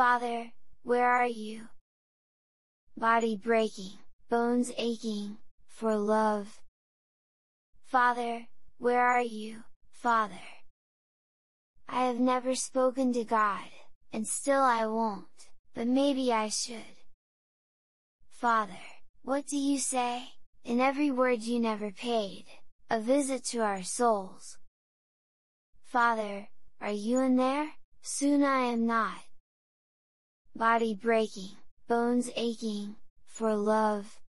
Father, where are you? Body breaking, bones aching, for love. Father, where are you, Father? I have never spoken to God, and still I won't, but maybe I should. Father, what do you say? In every word you never paid, a visit to our souls. Father, are you in there? Soon I am not. Body breaking, bones aching, for love.